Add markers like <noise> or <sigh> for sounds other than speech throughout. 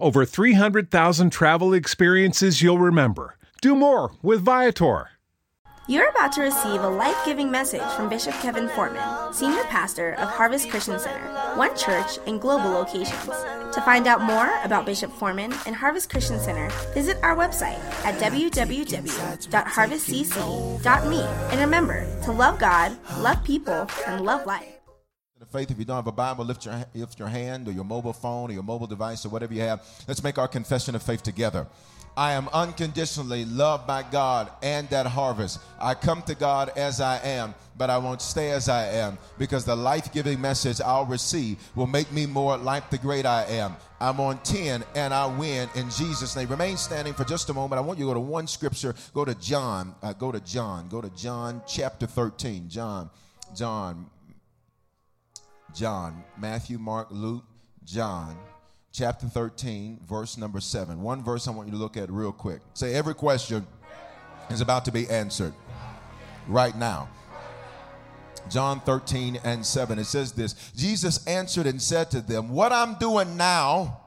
over 300,000 travel experiences you'll remember. Do more with Viator. You're about to receive a life giving message from Bishop Kevin Foreman, Senior Pastor of Harvest Christian Center, one church in global locations. To find out more about Bishop Foreman and Harvest Christian Center, visit our website at www.harvestcc.me. And remember to love God, love people, and love life. Faith, if you don't have a Bible, lift your, lift your hand or your mobile phone or your mobile device or whatever you have. Let's make our confession of faith together. I am unconditionally loved by God and that harvest. I come to God as I am, but I won't stay as I am because the life giving message I'll receive will make me more like the great I am. I'm on 10 and I win in Jesus' name. Remain standing for just a moment. I want you to go to one scripture. Go to John. Uh, go to John. Go to John chapter 13. John. John. John. Matthew, Mark, Luke, John chapter 13, verse number 7. One verse I want you to look at real quick. Say, every question is about to be answered right now. John 13 and 7. It says this Jesus answered and said to them, What I'm doing now,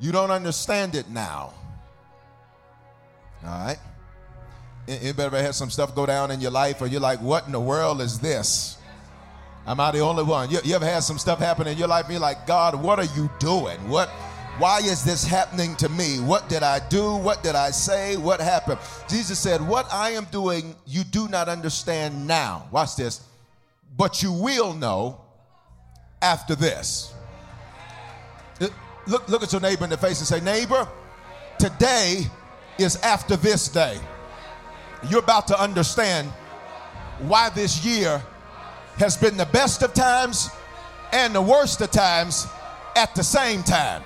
you don't understand it now. All right? Anybody ever had some stuff go down in your life or you're like, What in the world is this? Am I the only one? You, you ever had some stuff happen in your life? Be like, God, what are you doing? What? Why is this happening to me? What did I do? What did I say? What happened? Jesus said, What I am doing, you do not understand now. Watch this. But you will know after this. Uh, look, look at your neighbor in the face and say, Neighbor, today is after this day. You're about to understand why this year has been the best of times and the worst of times at the same time.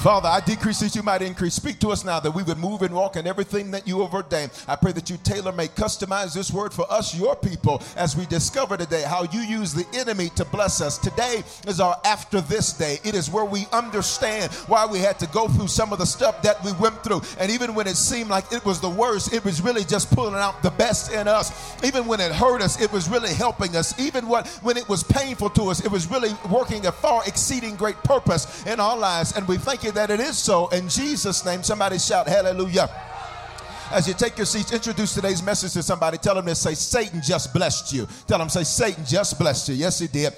Father, I decrease that you might increase. Speak to us now that we would move and walk in everything that you have ordained. I pray that you tailor may customize this word for us, your people, as we discover today how you use the enemy to bless us. Today is our after this day. It is where we understand why we had to go through some of the stuff that we went through. And even when it seemed like it was the worst, it was really just pulling out the best in us. Even when it hurt us, it was really helping us. Even what when it was painful to us, it was really working a far exceeding great purpose in our lives. And we thank you that it is so. In Jesus' name, somebody shout hallelujah. As you take your seats, introduce today's message to somebody. Tell them to say, Satan just blessed you. Tell them, say, Satan just blessed you. Yes, he did.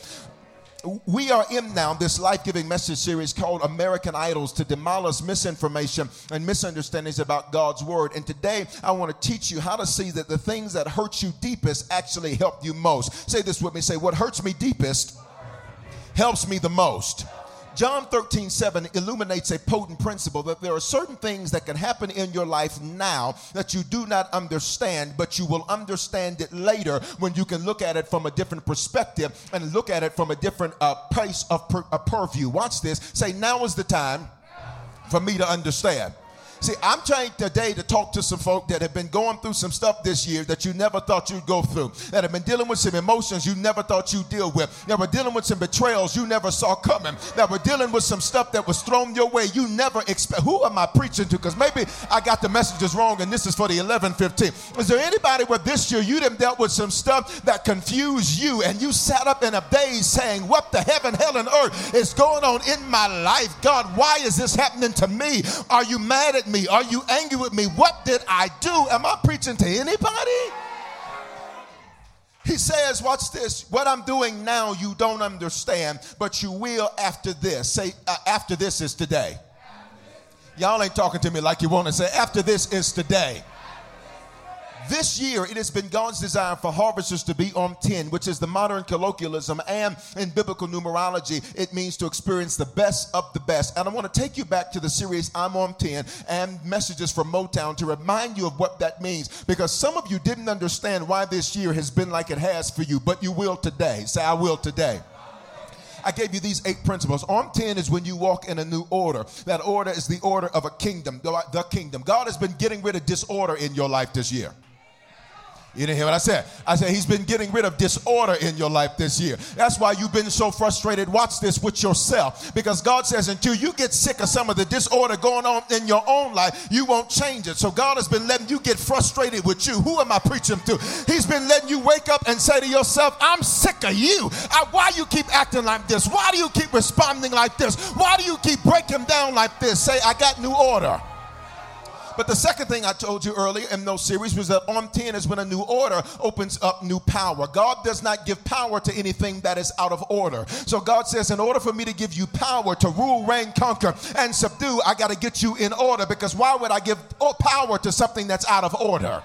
We are in now this life giving message series called American Idols to demolish misinformation and misunderstandings about God's Word. And today I want to teach you how to see that the things that hurt you deepest actually help you most. Say this with me say, What hurts me deepest helps me the most. John 13, 7 illuminates a potent principle that there are certain things that can happen in your life now that you do not understand, but you will understand it later when you can look at it from a different perspective and look at it from a different uh, place of uh, purview. Watch this. Say, now is the time for me to understand. See, I'm trying today to talk to some folk that have been going through some stuff this year that you never thought you'd go through, that have been dealing with some emotions you never thought you'd deal with, that were dealing with some betrayals you never saw coming, that were dealing with some stuff that was thrown your way you never expect. Who am I preaching to? Because maybe I got the messages wrong and this is for the 11 15. Is there anybody where this year you have dealt with some stuff that confused you and you sat up in a daze saying, What the heaven, hell, and earth is going on in my life? God, why is this happening to me? Are you mad at me? Me? Are you angry with me? What did I do? Am I preaching to anybody? He says, Watch this. What I'm doing now, you don't understand, but you will after this. Say, uh, after this is today. Y'all ain't talking to me like you want to say, after this is today. This year, it has been God's desire for harvesters to be on 10, which is the modern colloquialism, and in biblical numerology, it means to experience the best of the best. And I want to take you back to the series I'm on 10 and messages from Motown to remind you of what that means, because some of you didn't understand why this year has been like it has for you, but you will today. Say, I will today. I gave you these eight principles. On 10 is when you walk in a new order. That order is the order of a kingdom, the kingdom. God has been getting rid of disorder in your life this year. You didn't hear what I said. I said he's been getting rid of disorder in your life this year. That's why you've been so frustrated. Watch this with yourself. Because God says until you get sick of some of the disorder going on in your own life, you won't change it. So God has been letting you get frustrated with you. Who am I preaching to? He's been letting you wake up and say to yourself, I'm sick of you. I, why you keep acting like this? Why do you keep responding like this? Why do you keep breaking down like this? Say, I got new order. But the second thing I told you earlier in those series was that on 10 is when a new order opens up new power. God does not give power to anything that is out of order. So God says, in order for me to give you power to rule, reign, conquer, and subdue, I got to get you in order because why would I give power to something that's out of order?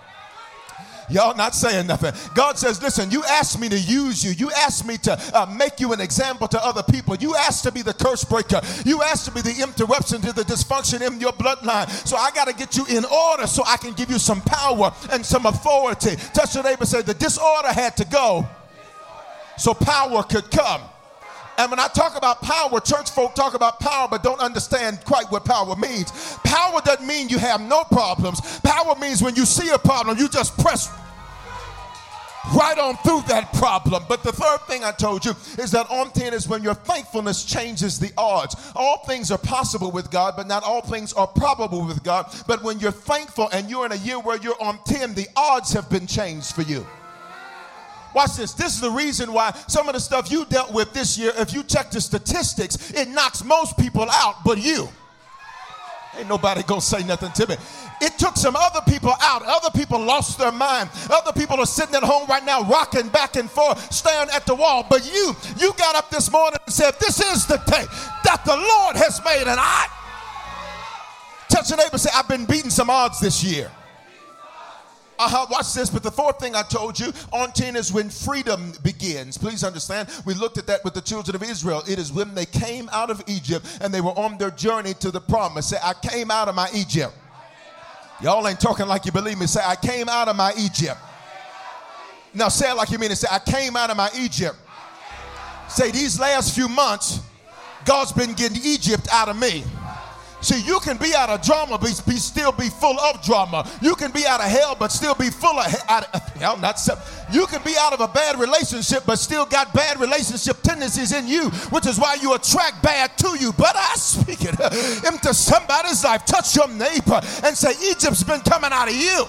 Y'all not saying nothing. God says, listen, you asked me to use you. You asked me to uh, make you an example to other people. You asked to be the curse breaker. You asked to be the interruption to the dysfunction in your bloodline. So I got to get you in order so I can give you some power and some authority. Touch your neighbor say, the disorder had to go so power could come. And when I talk about power, church folk talk about power but don't understand quite what power means. Power doesn't mean you have no problems. Power means when you see a problem, you just press right on through that problem. But the third thing I told you is that on 10 is when your thankfulness changes the odds. All things are possible with God, but not all things are probable with God. But when you're thankful and you're in a year where you're on 10, the odds have been changed for you. Watch this. This is the reason why some of the stuff you dealt with this year, if you check the statistics, it knocks most people out but you. Ain't nobody gonna say nothing to me. It took some other people out. Other people lost their mind. Other people are sitting at home right now, rocking back and forth, staring at the wall. But you, you got up this morning and said, This is the day that the Lord has made. And I touch your neighbor say, I've been beating some odds this year. Uh-huh, watch this. But the fourth thing I told you on 10 is when freedom begins. Please understand, we looked at that with the children of Israel. It is when they came out of Egypt and they were on their journey to the promise. Say, I came out of my Egypt. Y'all ain't talking like you believe me. Say, I came out of my Egypt. Now say it like you mean it. Say, I came out of my Egypt. Say, these last few months, God's been getting Egypt out of me. See, you can be out of drama, but be, still be full of drama. You can be out of hell, but still be full of <laughs> hell. Not you can be out of a bad relationship, but still got bad relationship tendencies in you, which is why you attract bad to you. But I speak it <laughs> into somebody's life. Touch your neighbor and say, Egypt's been coming out of you.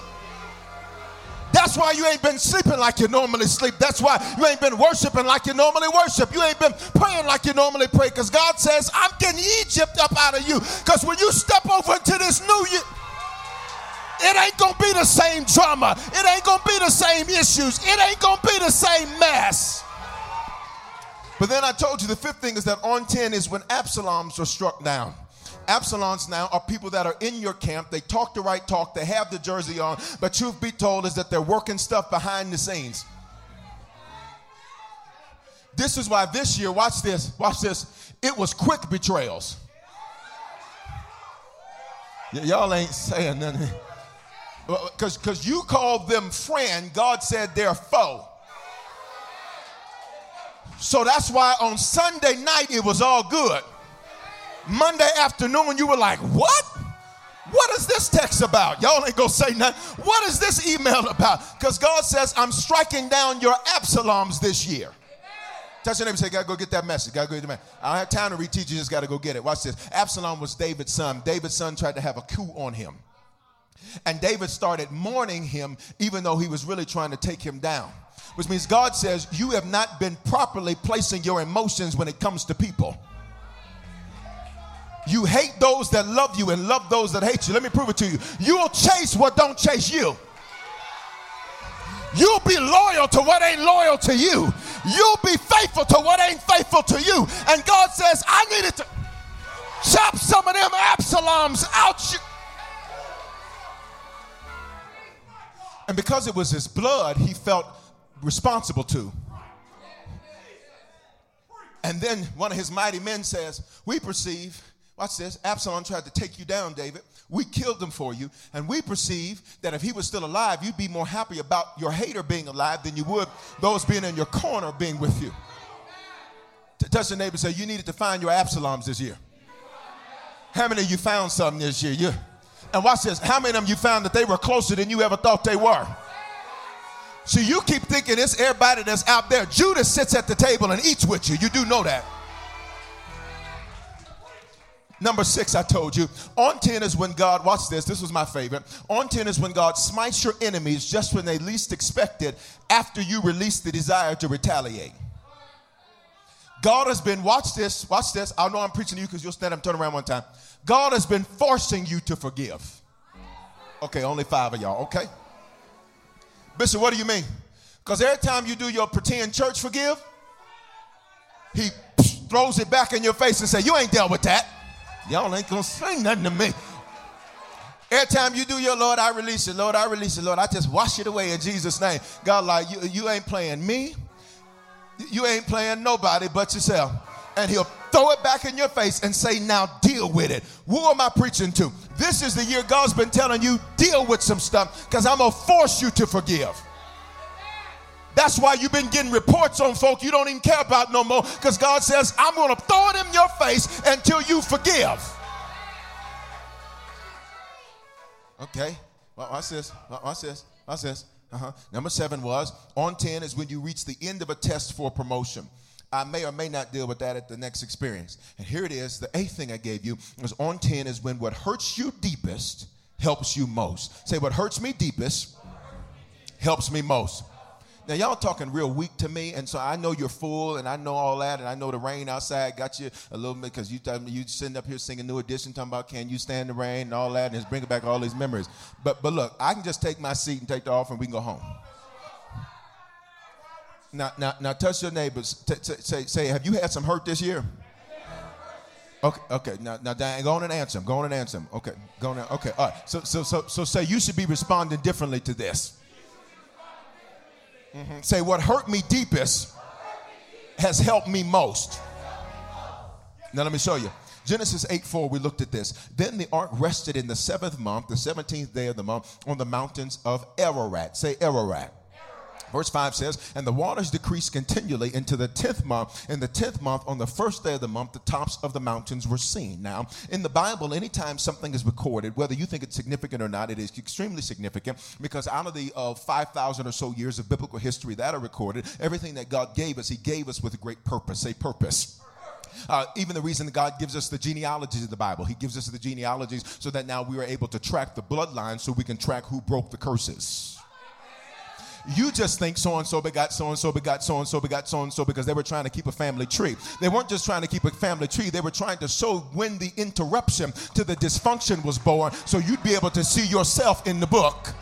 That's why you ain't been sleeping like you normally sleep. That's why you ain't been worshiping like you normally worship. You ain't been praying like you normally pray. Because God says, I'm getting Egypt up out of you. Because when you step over into this new year, it ain't gonna be the same drama. It ain't gonna be the same issues. It ain't gonna be the same mess. But then I told you the fifth thing is that on 10 is when Absaloms are struck down. Absaloms now are people that are in your camp. They talk the right talk, they have the jersey on, but truth be told is that they're working stuff behind the scenes. This is why this year, watch this, watch this, it was quick betrayals. Y- y'all ain't saying nothing. Because you called them friend, God said they're foe. So that's why on Sunday night it was all good. Monday afternoon, you were like, what? What is this text about? Y'all ain't gonna say nothing. What is this email about? Because God says, I'm striking down your Absaloms this year. Touch your neighbor and say, gotta go get that message. Gotta go get the message. I don't have time to reteach you, just gotta go get it. Watch this. Absalom was David's son. David's son tried to have a coup on him. And David started mourning him, even though he was really trying to take him down. Which means God says, You have not been properly placing your emotions when it comes to people. You hate those that love you and love those that hate you. Let me prove it to you. You'll chase what don't chase you. You'll be loyal to what ain't loyal to you. You'll be faithful to what ain't faithful to you. And God says, I needed to chop some of them Absaloms out. You. And because it was his blood, he felt responsible to. And then one of his mighty men says, We perceive, watch this, Absalom tried to take you down, David. We killed him for you. And we perceive that if he was still alive, you'd be more happy about your hater being alive than you would those being in your corner being with you. To touch the neighbor say, You needed to find your Absaloms this year. How many of you found something this year? Yeah. and watch this. How many of them you found that they were closer than you ever thought they were? See, you keep thinking it's everybody that's out there. Judas sits at the table and eats with you. You do know that. Number six, I told you. On 10 is when God, watch this, this was my favorite. On 10 is when God smites your enemies just when they least expect it after you release the desire to retaliate. God has been, watch this, watch this. I know I'm preaching to you because you'll stand up turn around one time. God has been forcing you to forgive. Okay, only five of y'all, okay? Bishop, what do you mean? Because every time you do your pretend church forgive, he throws it back in your face and say, You ain't dealt with that. Y'all ain't gonna say nothing to me. Every time you do your Lord, I release it. Lord, I release it. Lord, I just wash it away in Jesus' name. God, like, you, you ain't playing me. You ain't playing nobody but yourself. And he'll throw it back in your face and say, Now deal with it. Who am I preaching to? This is the year God's been telling you, deal with some stuff because I'm to force you to forgive. That's why you've been getting reports on folk you don't even care about no more because God says, I'm going to throw it in your face until you forgive. Okay, Well, watch this. Watch this. Watch this. Uh-huh. Number seven was on 10 is when you reach the end of a test for promotion. I may or may not deal with that at the next experience. And here it is. The eighth thing I gave you was on 10 is when what hurts you deepest helps you most. Say, what hurts me deepest helps me most. Now, y'all talking real weak to me, and so I know you're full, and I know all that, and I know the rain outside got you a little bit because you you sitting up here singing New Edition, talking about can you stand the rain and all that, and it's bringing back all these memories. But but look, I can just take my seat and take the offer, and we can go home. Now, now, now touch your neighbors. T- t- say, say, have you had some hurt this year? Okay, okay. Now, now, Dan, go on and answer him. Go on and answer him. Okay, go on. And, okay, all right. So, so, so, so, say you should be responding differently to this. Mm-hmm. Say what hurt me deepest has helped me most. Now, let me show you. Genesis 8 4, we looked at this. Then the ark rested in the seventh month, the 17th day of the month, on the mountains of Ararat. Say Ararat. Verse 5 says, And the waters decreased continually into the 10th month. In the 10th month, on the first day of the month, the tops of the mountains were seen. Now, in the Bible, anytime something is recorded, whether you think it's significant or not, it is extremely significant because out of the uh, 5,000 or so years of biblical history that are recorded, everything that God gave us, He gave us with a great purpose. A purpose. Uh, even the reason that God gives us the genealogies of the Bible, He gives us the genealogies so that now we are able to track the bloodline so we can track who broke the curses. You just think so and so begot so and so begot so and so begot so and so because they were trying to keep a family tree. They weren't just trying to keep a family tree, they were trying to show when the interruption to the dysfunction was born so you'd be able to see yourself in the book.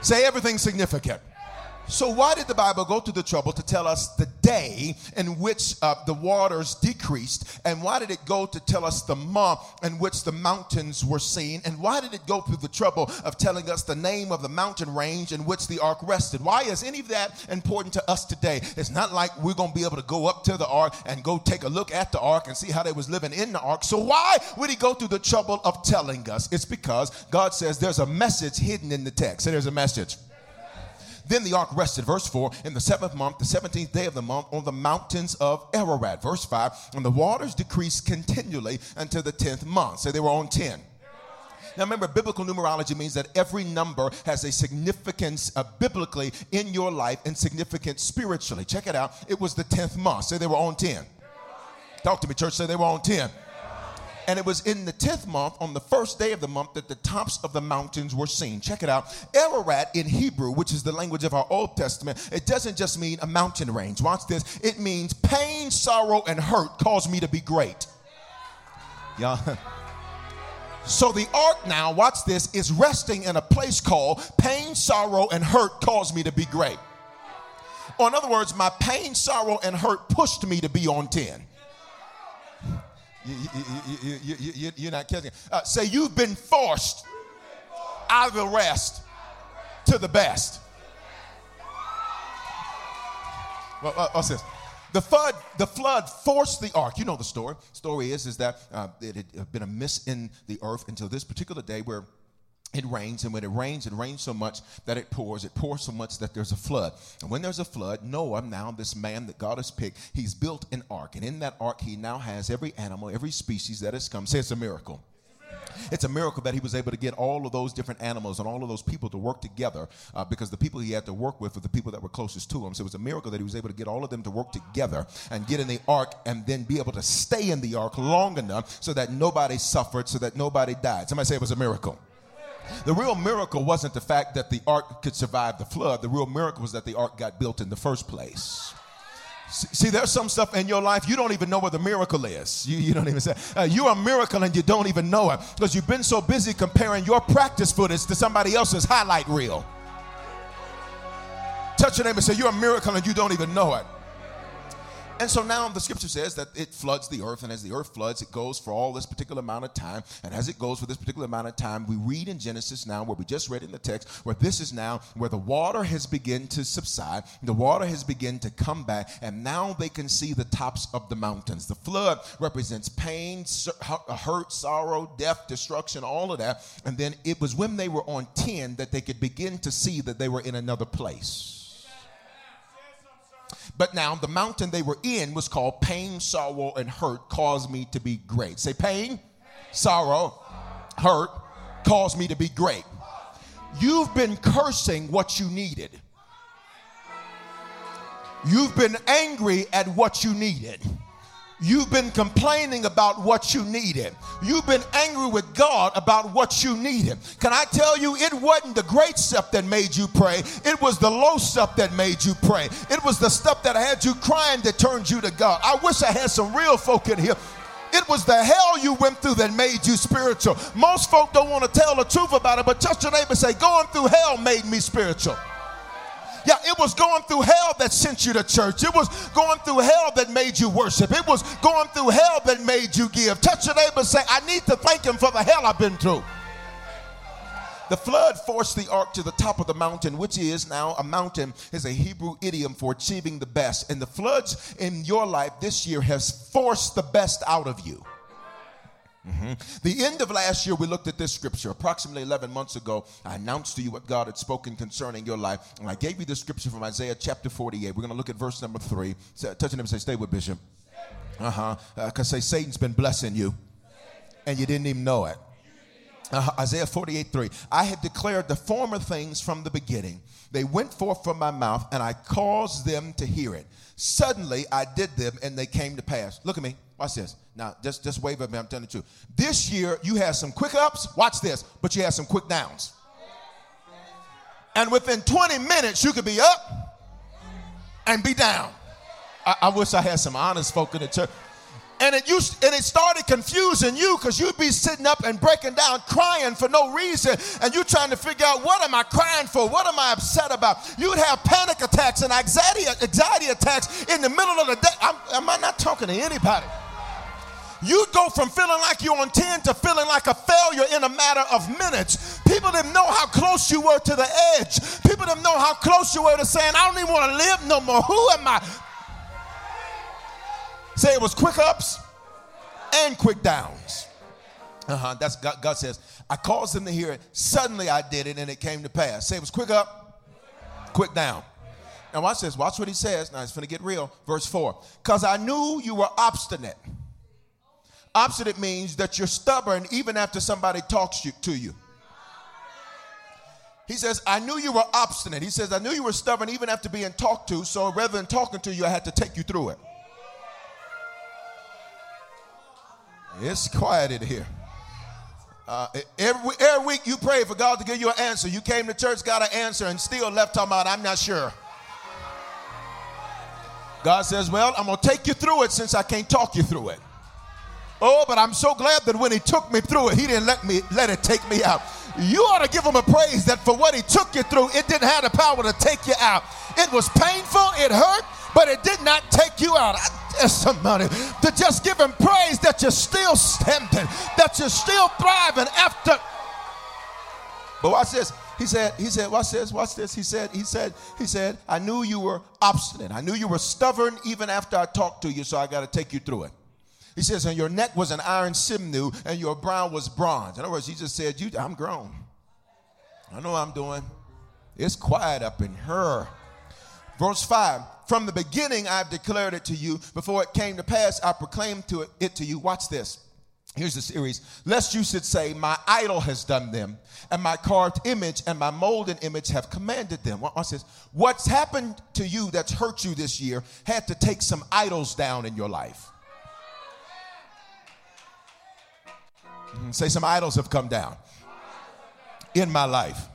Say everything significant. So, why did the Bible go to the trouble to tell us the day in which uh, the waters decreased? And why did it go to tell us the month in which the mountains were seen? And why did it go through the trouble of telling us the name of the mountain range in which the ark rested? Why is any of that important to us today? It's not like we're going to be able to go up to the ark and go take a look at the ark and see how they was living in the ark. So, why would he go through the trouble of telling us? It's because God says there's a message hidden in the text. So, there's a message. Then the ark rested, verse 4, in the seventh month, the 17th day of the month, on the mountains of Ararat. Verse 5, and the waters decreased continually until the 10th month. So they were on 10. Now, remember, biblical numerology means that every number has a significance uh, biblically in your life and significance spiritually. Check it out. It was the 10th month. Say they were on 10. Talk to me, church. Say they were on 10. And it was in the 10th month, on the first day of the month, that the tops of the mountains were seen. Check it out. Ararat in Hebrew, which is the language of our Old Testament, it doesn't just mean a mountain range. Watch this. It means pain, sorrow, and hurt caused me to be great. Yeah. <laughs> So the ark now, watch this, is resting in a place called pain, sorrow, and hurt caused me to be great. Or in other words, my pain, sorrow, and hurt pushed me to be on 10. You, you, you, you, you're not kidding. Uh, say, you've been forced out of the rest to the best. Well, uh, what's this? The flood, the flood forced the ark. You know the story. story is, is that uh, it had been a miss in the earth until this particular day where it rains, and when it rains, it rains so much that it pours. It pours so much that there's a flood. And when there's a flood, Noah, now this man that God has picked, he's built an ark. And in that ark, he now has every animal, every species that has come. Say it's a miracle. It's a miracle that he was able to get all of those different animals and all of those people to work together uh, because the people he had to work with were the people that were closest to him. So it was a miracle that he was able to get all of them to work together and get in the ark and then be able to stay in the ark long enough so that nobody suffered, so that nobody died. Somebody say it was a miracle. The real miracle wasn't the fact that the ark could survive the flood. The real miracle was that the ark got built in the first place. See, there's some stuff in your life you don't even know what the miracle is. You, you don't even say, uh, You're a miracle and you don't even know it because you've been so busy comparing your practice footage to somebody else's highlight reel. Touch your neighbor and say, You're a miracle and you don't even know it. And so now the scripture says that it floods the earth, and as the earth floods, it goes for all this particular amount of time. And as it goes for this particular amount of time, we read in Genesis now, where we just read in the text, where this is now where the water has begun to subside, the water has begun to come back, and now they can see the tops of the mountains. The flood represents pain, hurt, sorrow, death, destruction, all of that. And then it was when they were on 10 that they could begin to see that they were in another place. But now the mountain they were in was called pain, sorrow, and hurt caused me to be great. Say pain, sorrow, hurt caused me to be great. You've been cursing what you needed. You've been angry at what you needed. You've been complaining about what you needed. You've been angry with God about what you needed. Can I tell you, it wasn't the great stuff that made you pray, it was the low stuff that made you pray. It was the stuff that had you crying that turned you to God. I wish I had some real folk in here. It was the hell you went through that made you spiritual. Most folk don't want to tell the truth about it, but touch your neighbor say, Going through hell made me spiritual. Yeah, it was going through hell that sent you to church. It was going through hell that made you worship. It was going through hell that made you give. Touch your neighbor say, I need to thank him for the hell I've been through. The flood forced the ark to the top of the mountain, which is now a mountain, is a Hebrew idiom for achieving the best. And the floods in your life this year has forced the best out of you. Mm-hmm. The end of last year, we looked at this scripture. Approximately 11 months ago, I announced to you what God had spoken concerning your life. And I gave you the scripture from Isaiah chapter 48. We're going to look at verse number three. So, touching him and say, Stay with Bishop. Uh-huh. Because uh, say, Satan's been blessing you, and you didn't even know it. Uh, Isaiah 48 3. I had declared the former things from the beginning. They went forth from my mouth, and I caused them to hear it. Suddenly I did them, and they came to pass. Look at me. Watch this. Now, just, just wave at me. I'm telling truth. This year, you had some quick ups. Watch this. But you had some quick downs. And within 20 minutes, you could be up and be down. I, I wish I had some honest folk in the church. And it used and it started confusing you because you'd be sitting up and breaking down, crying for no reason, and you trying to figure out what am I crying for? What am I upset about? You'd have panic attacks and anxiety, anxiety attacks in the middle of the day. I'm, am I not talking to anybody? You'd go from feeling like you're on 10 to feeling like a failure in a matter of minutes. People didn't know how close you were to the edge. People didn't know how close you were to saying, I don't even want to live no more. Who am I? Say it was quick ups and quick downs. Uh huh. That's God, God says, I caused them to hear it. Suddenly I did it and it came to pass. Say it was quick up quick down. Now watch this. Watch what he says. Now it's going to get real. Verse 4. Because I knew you were obstinate. Obstinate means that you're stubborn even after somebody talks you, to you. He says, I knew you were obstinate. He says, I knew you were stubborn even after being talked to, so rather than talking to you, I had to take you through it. It's quiet in here. Uh, every, every week you pray for God to give you an answer. You came to church, got an answer, and still left talking about, I'm not sure. God says, Well, I'm going to take you through it since I can't talk you through it. Oh, but I'm so glad that when He took me through it, He didn't let me let it take me out. You ought to give Him a praise that for what He took you through, it didn't have the power to take you out. It was painful, it hurt, but it did not take you out. I dare somebody to just give Him praise that you're still standing, that you're still thriving after. But watch this. He said, he said, watch this, watch this. He said, he said, he said, I knew you were obstinate. I knew you were stubborn even after I talked to you, so I got to take you through it. He says, and your neck was an iron sinew and your brow was bronze. In other words, he just said, you, I'm grown. I know what I'm doing. It's quiet up in her. Verse 5 From the beginning I've declared it to you. Before it came to pass, I proclaimed to it, it to you. Watch this. Here's the series. Lest you should say, My idol has done them, and my carved image and my molded image have commanded them. Watch this. What's happened to you that's hurt you this year had to take some idols down in your life. Mm-hmm. Say, some idols have come down in my life.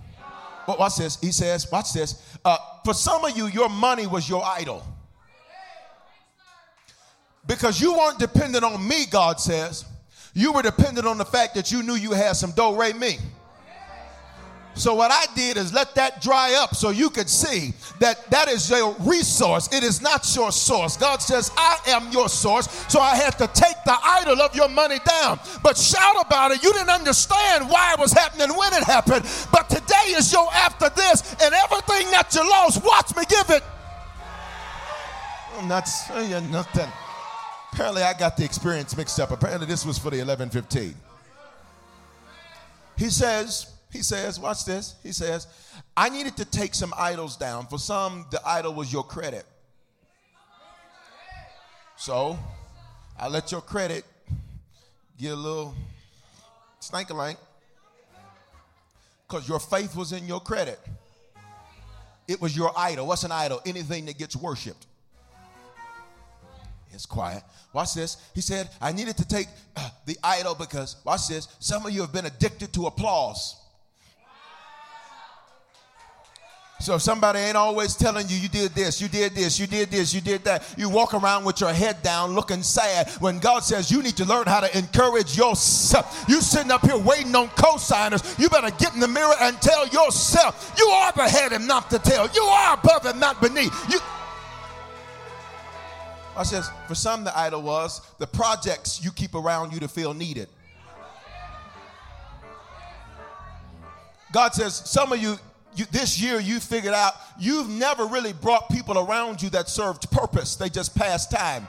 Watch this. He says, Watch this. Uh, for some of you, your money was your idol. Because you weren't dependent on me, God says you were dependent on the fact that you knew you had some do re mi. So what I did is let that dry up so you could see that that is your resource. It is not your source. God says, I am your source. So I had to take the idol of your money down. But shout about it. You didn't understand why it was happening when it happened. But today is your after this and everything that you lost, watch me give it. I'm not saying nothing. Apparently, I got the experience mixed up. Apparently, this was for the 1115. He says, he says, watch this. He says, I needed to take some idols down. For some, the idol was your credit. So, I let your credit get a little stank a because your faith was in your credit. It was your idol. What's an idol? Anything that gets worshiped. It's quiet. Watch this. He said, I needed to take uh, the idol because, watch this, some of you have been addicted to applause. So if somebody ain't always telling you, you did this, you did this, you did this, you did that, you walk around with your head down looking sad when God says you need to learn how to encourage yourself. You sitting up here waiting on co-signers. You better get in the mirror and tell yourself, you are the head and not the tail. You are above and not beneath. You I says, for some, the idol was the projects you keep around you to feel needed. God says, some of you, you, this year you figured out you've never really brought people around you that served purpose. They just passed time.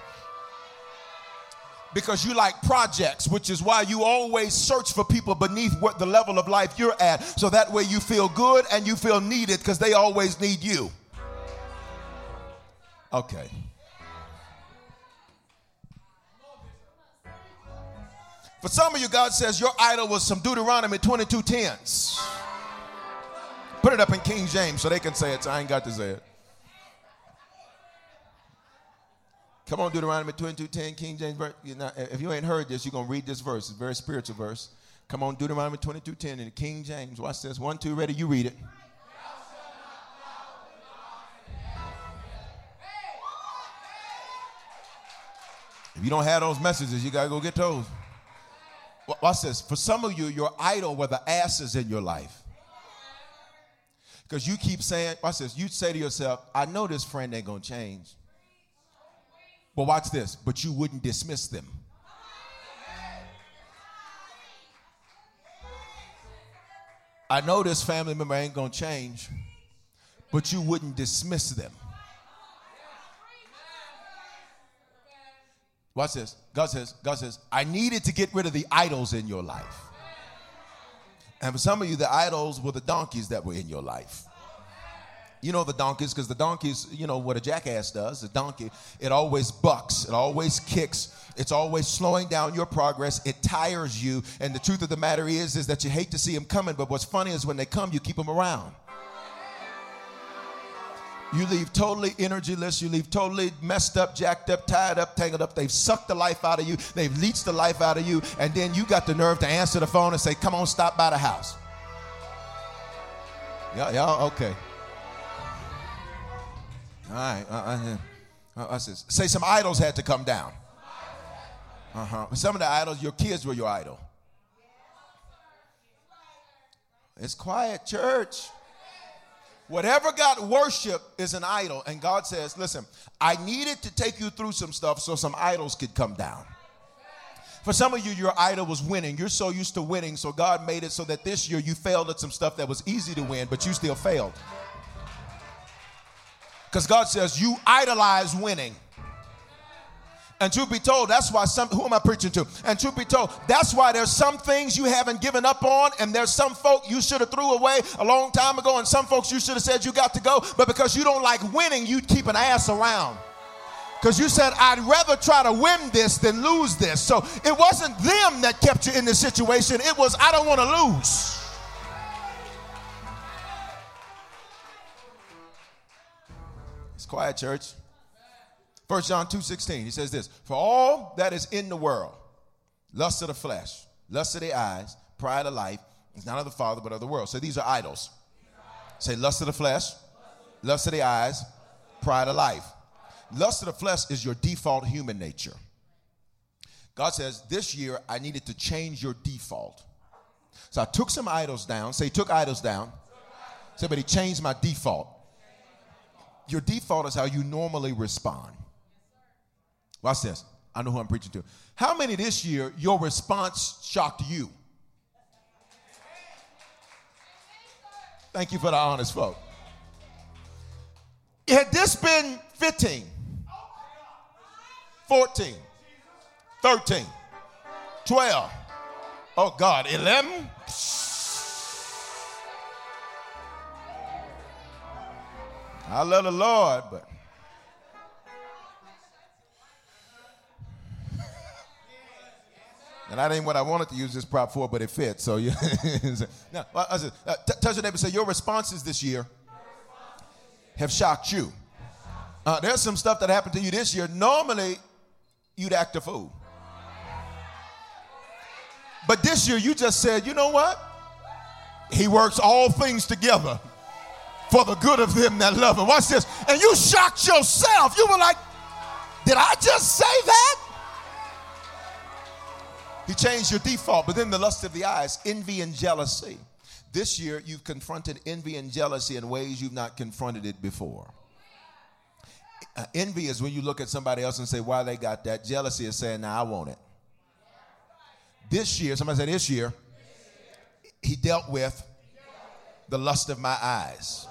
Because you like projects, which is why you always search for people beneath what the level of life you're at. So that way you feel good and you feel needed because they always need you. Okay. For some of you, God says your idol was some Deuteronomy 22 tens. Put it up in King James so they can say it. So I ain't got to say it. Come on, Deuteronomy 22 10, King James. If you ain't heard this, you're to read this verse. It's a very spiritual verse. Come on, Deuteronomy 22 10 in the King James. Watch this. One, two, ready. You read it. If you don't have those messages, you got to go get those. Watch this. For some of you, your idol were the asses in your life. Because you keep saying, watch this, you say to yourself, I know this friend ain't gonna change. But watch this, but you wouldn't dismiss them. I know this family member ain't gonna change, but you wouldn't dismiss them. Watch this. God says, God says, I needed to get rid of the idols in your life. And for some of you, the idols were the donkeys that were in your life. You know the donkeys, because the donkeys, you know what a jackass does. The donkey, it always bucks, it always kicks, it's always slowing down your progress. It tires you. And the truth of the matter is, is that you hate to see them coming, but what's funny is when they come, you keep them around. You leave totally energyless. You leave totally messed up, jacked up, tied up, tangled up. They've sucked the life out of you. They've leached the life out of you. And then you got the nerve to answer the phone and say, Come on, stop by the house. Y'all, y'all okay. All right. Uh, uh, uh, uh say some idols had to come down. Uh-huh. Some of the idols, your kids were your idol. It's quiet, church. Whatever got worship is an idol. And God says, listen, I needed to take you through some stuff so some idols could come down. For some of you, your idol was winning. You're so used to winning, so God made it so that this year you failed at some stuff that was easy to win, but you still failed. Because God says you idolize winning. And truth be told, that's why some, who am I preaching to? And truth be told, that's why there's some things you haven't given up on, and there's some folk you should have threw away a long time ago, and some folks you should have said you got to go, but because you don't like winning, you keep an ass around. Because you said, I'd rather try to win this than lose this. So it wasn't them that kept you in this situation, it was, I don't want to lose. It's quiet, church. 1 John 2:16, he says this For all that is in the world, lust of the flesh, lust of the eyes, pride of life, is not of the Father, but of the world. So these are idols. Say lust of the flesh, lust of the eyes, pride of life. Lust of the flesh is your default human nature. God says, This year I needed to change your default. So I took some idols down. Say, took idols down. Say, but he changed my default. Your default is how you normally respond. Watch this. I know who I'm preaching to. How many this year your response shocked you? Thank you for the honest folk. Had this been 15, 14, 13, 12, oh God, 11? I love the Lord, but And that ain't what I wanted to use this prop for, but it fits. So you <laughs> now, I said, uh, t- touch your neighbor say, Your responses this year have shocked you. Uh, there's some stuff that happened to you this year. Normally, you'd act a fool. But this year, you just said, You know what? He works all things together for the good of them that love him. Watch this. And you shocked yourself. You were like, Did I just say that? He changed your default, but then the lust of the eyes, envy and jealousy. This year, you've confronted envy and jealousy in ways you've not confronted it before. Uh, envy is when you look at somebody else and say, why they got that. Jealousy is saying, now I want it. This year, somebody said, this year, he dealt with the lust of my eyes.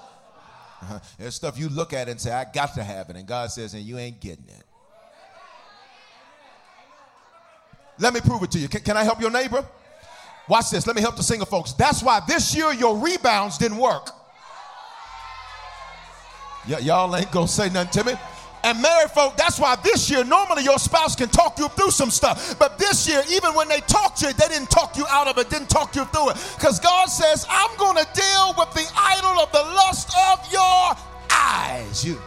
Uh-huh. There's stuff you look at and say, I got to have it. And God says, and you ain't getting it. Let me prove it to you. Can, can I help your neighbor? Watch this. Let me help the single folks. That's why this year your rebounds didn't work. Y- y'all ain't gonna say nothing to me. And married folk, that's why this year, normally your spouse can talk you through some stuff. But this year, even when they talked to you, they didn't talk you out of it, didn't talk you through it. Because God says, I'm going to deal with the idol of the lust of your eyes. You.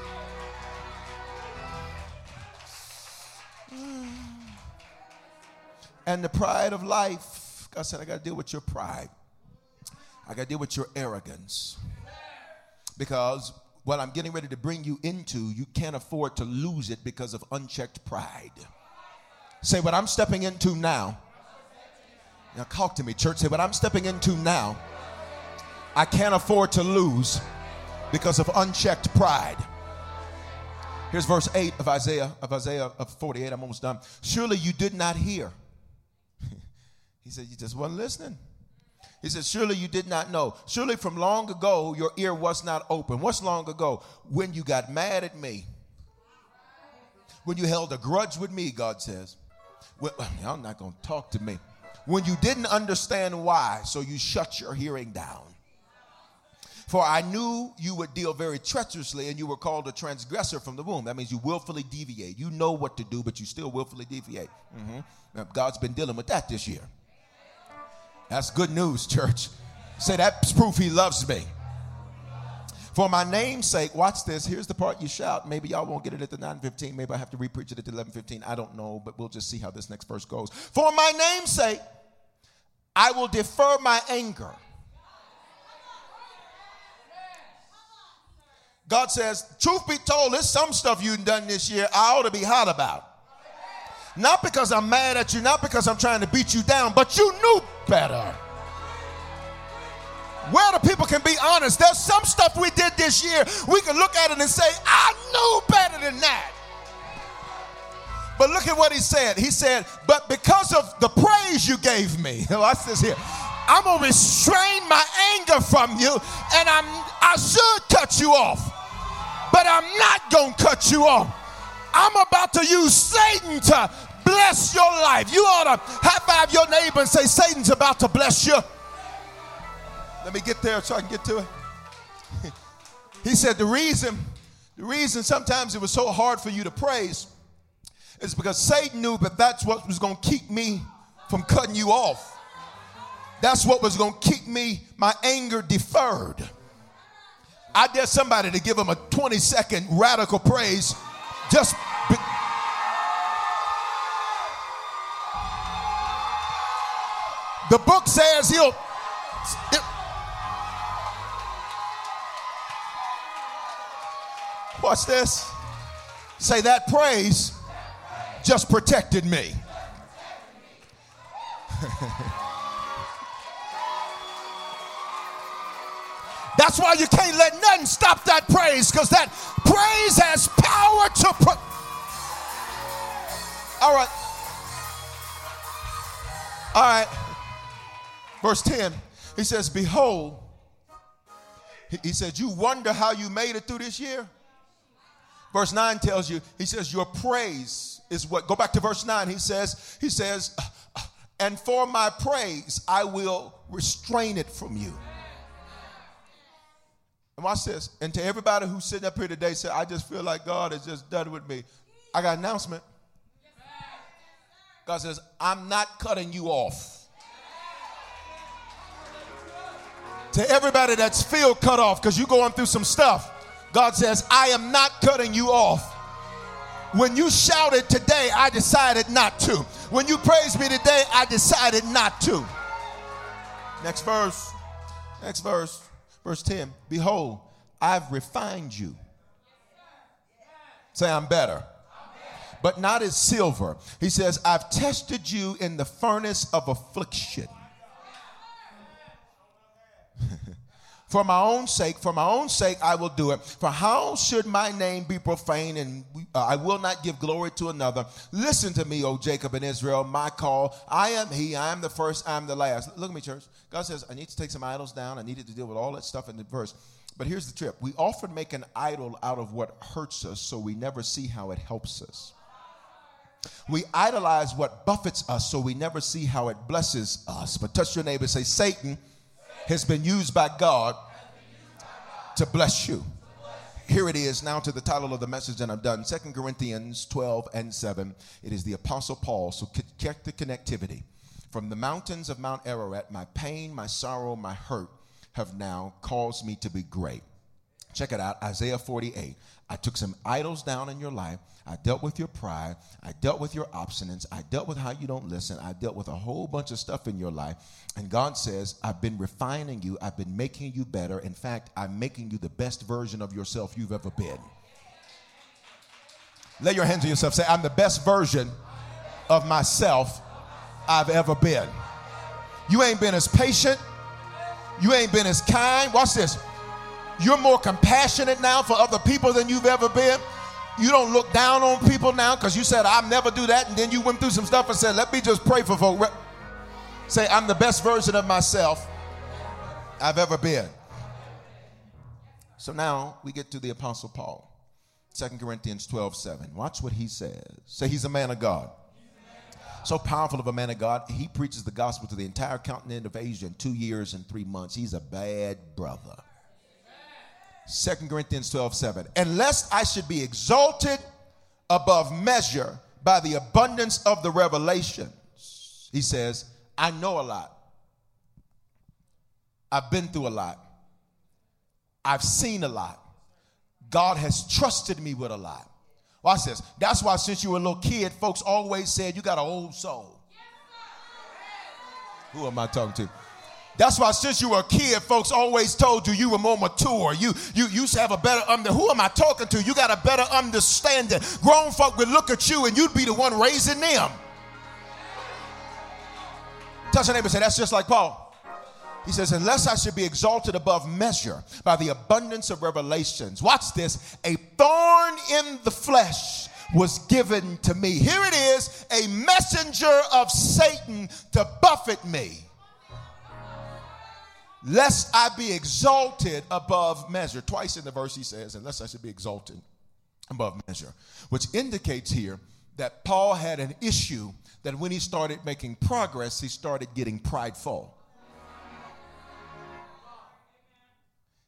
And the pride of life. God said, I got to deal with your pride. I got to deal with your arrogance. Because what I'm getting ready to bring you into, you can't afford to lose it because of unchecked pride. Say, what I'm stepping into now. Now, talk to me, church. Say, what I'm stepping into now, I can't afford to lose because of unchecked pride. Here's verse 8 of Isaiah, of Isaiah of 48. I'm almost done. Surely you did not hear he said, You just wasn't listening. He said, Surely you did not know. Surely from long ago your ear was not open. What's long ago? When you got mad at me. When you held a grudge with me, God says. Well, y'all not going to talk to me. When you didn't understand why, so you shut your hearing down. For I knew you would deal very treacherously and you were called a transgressor from the womb. That means you willfully deviate. You know what to do, but you still willfully deviate. Mm-hmm. Now, God's been dealing with that this year. That's good news, church. Say that's proof he loves me. For my name's sake, watch this. Here's the part you shout. Maybe y'all won't get it at the 9:15. Maybe I have to repreach it at the 11:15. I don't know, but we'll just see how this next verse goes. For my name's sake, I will defer my anger. God says, truth be told, there's some stuff you've done this year I ought to be hot about. Not because I'm mad at you, not because I'm trying to beat you down, but you knew better. Where the people can be honest, there's some stuff we did this year, we can look at it and say, I knew better than that. But look at what he said. He said, But because of the praise you gave me, <laughs> watch this here. I'm gonna restrain my anger from you, and I'm I should cut you off, but I'm not gonna cut you off. I'm about to use Satan to bless your life. You ought to high five your neighbor and say, Satan's about to bless you. Let me get there so I can get to it. <laughs> he said, The reason, the reason sometimes it was so hard for you to praise is because Satan knew that that's what was going to keep me from cutting you off. That's what was going to keep me, my anger deferred. I dare somebody to give him a 20 second radical praise just. Be- the book says he'll. It, watch this. Say that praise just protected me. <laughs> That's why you can't let nothing stop that praise because that praise has power to. All right. All right. Verse 10, he says, Behold, he, says, You wonder how you made it through this year? Verse 9 tells you, he says, Your praise is what. Go back to verse 9. He says, He says, And for my praise, I will restrain it from you. And watch this. And to everybody who's sitting up here today, say, I just feel like God has just done with me. I got an announcement. God says, I'm not cutting you off. To everybody that's feel cut off because you're going through some stuff, God says, I am not cutting you off. When you shouted today, I decided not to. When you praised me today, I decided not to. Next verse. Next verse. Verse 10 Behold, I've refined you. Say, I'm better. But not as silver. He says, I've tested you in the furnace of affliction. <laughs> for my own sake, for my own sake, I will do it. For how should my name be profaned and uh, I will not give glory to another? Listen to me, O Jacob and Israel, my call. I am he, I am the first, I am the last. Look at me, church. God says, I need to take some idols down. I needed to deal with all that stuff in the verse. But here's the trip we often make an idol out of what hurts us, so we never see how it helps us. We idolize what buffets us, so we never see how it blesses us. But touch your neighbor say, Satan has been used by God to bless you. Here it is now to the title of the message, and I'm done. Second Corinthians 12 and 7. It is the Apostle Paul. So check the connectivity. From the mountains of Mount Ararat, my pain, my sorrow, my hurt have now caused me to be great. Check it out Isaiah 48. I took some idols down in your life. I dealt with your pride. I dealt with your obstinance. I dealt with how you don't listen. I dealt with a whole bunch of stuff in your life. And God says, I've been refining you. I've been making you better. In fact, I'm making you the best version of yourself you've ever been. Lay your hands on yourself. Say, I'm the best version of myself I've ever been. You ain't been as patient. You ain't been as kind. Watch this. You're more compassionate now for other people than you've ever been. You don't look down on people now because you said, I'll never do that. And then you went through some stuff and said, let me just pray for folks. Say, I'm the best version of myself I've ever been. So now we get to the Apostle Paul. 2 Corinthians 12, 7. Watch what he says. Say, he's a man of God. So powerful of a man of God. He preaches the gospel to the entire continent of Asia in two years and three months. He's a bad brother. 2 Corinthians 12 7. Unless I should be exalted above measure by the abundance of the revelations. He says, I know a lot. I've been through a lot. I've seen a lot. God has trusted me with a lot. Watch this. That's why, since you were a little kid, folks always said you got an old soul. Who am I talking to? That's why since you were a kid, folks always told you you were more mature. You you used to have a better under. Who am I talking to? You got a better understanding. Grown folk would look at you and you'd be the one raising them. Touch your neighbor say, that's just like Paul. He says, unless I should be exalted above measure by the abundance of revelations. Watch this. A thorn in the flesh was given to me. Here it is, a messenger of Satan to buffet me lest I be exalted above measure. Twice in the verse he says, unless I should be exalted above measure, which indicates here that Paul had an issue that when he started making progress, he started getting prideful.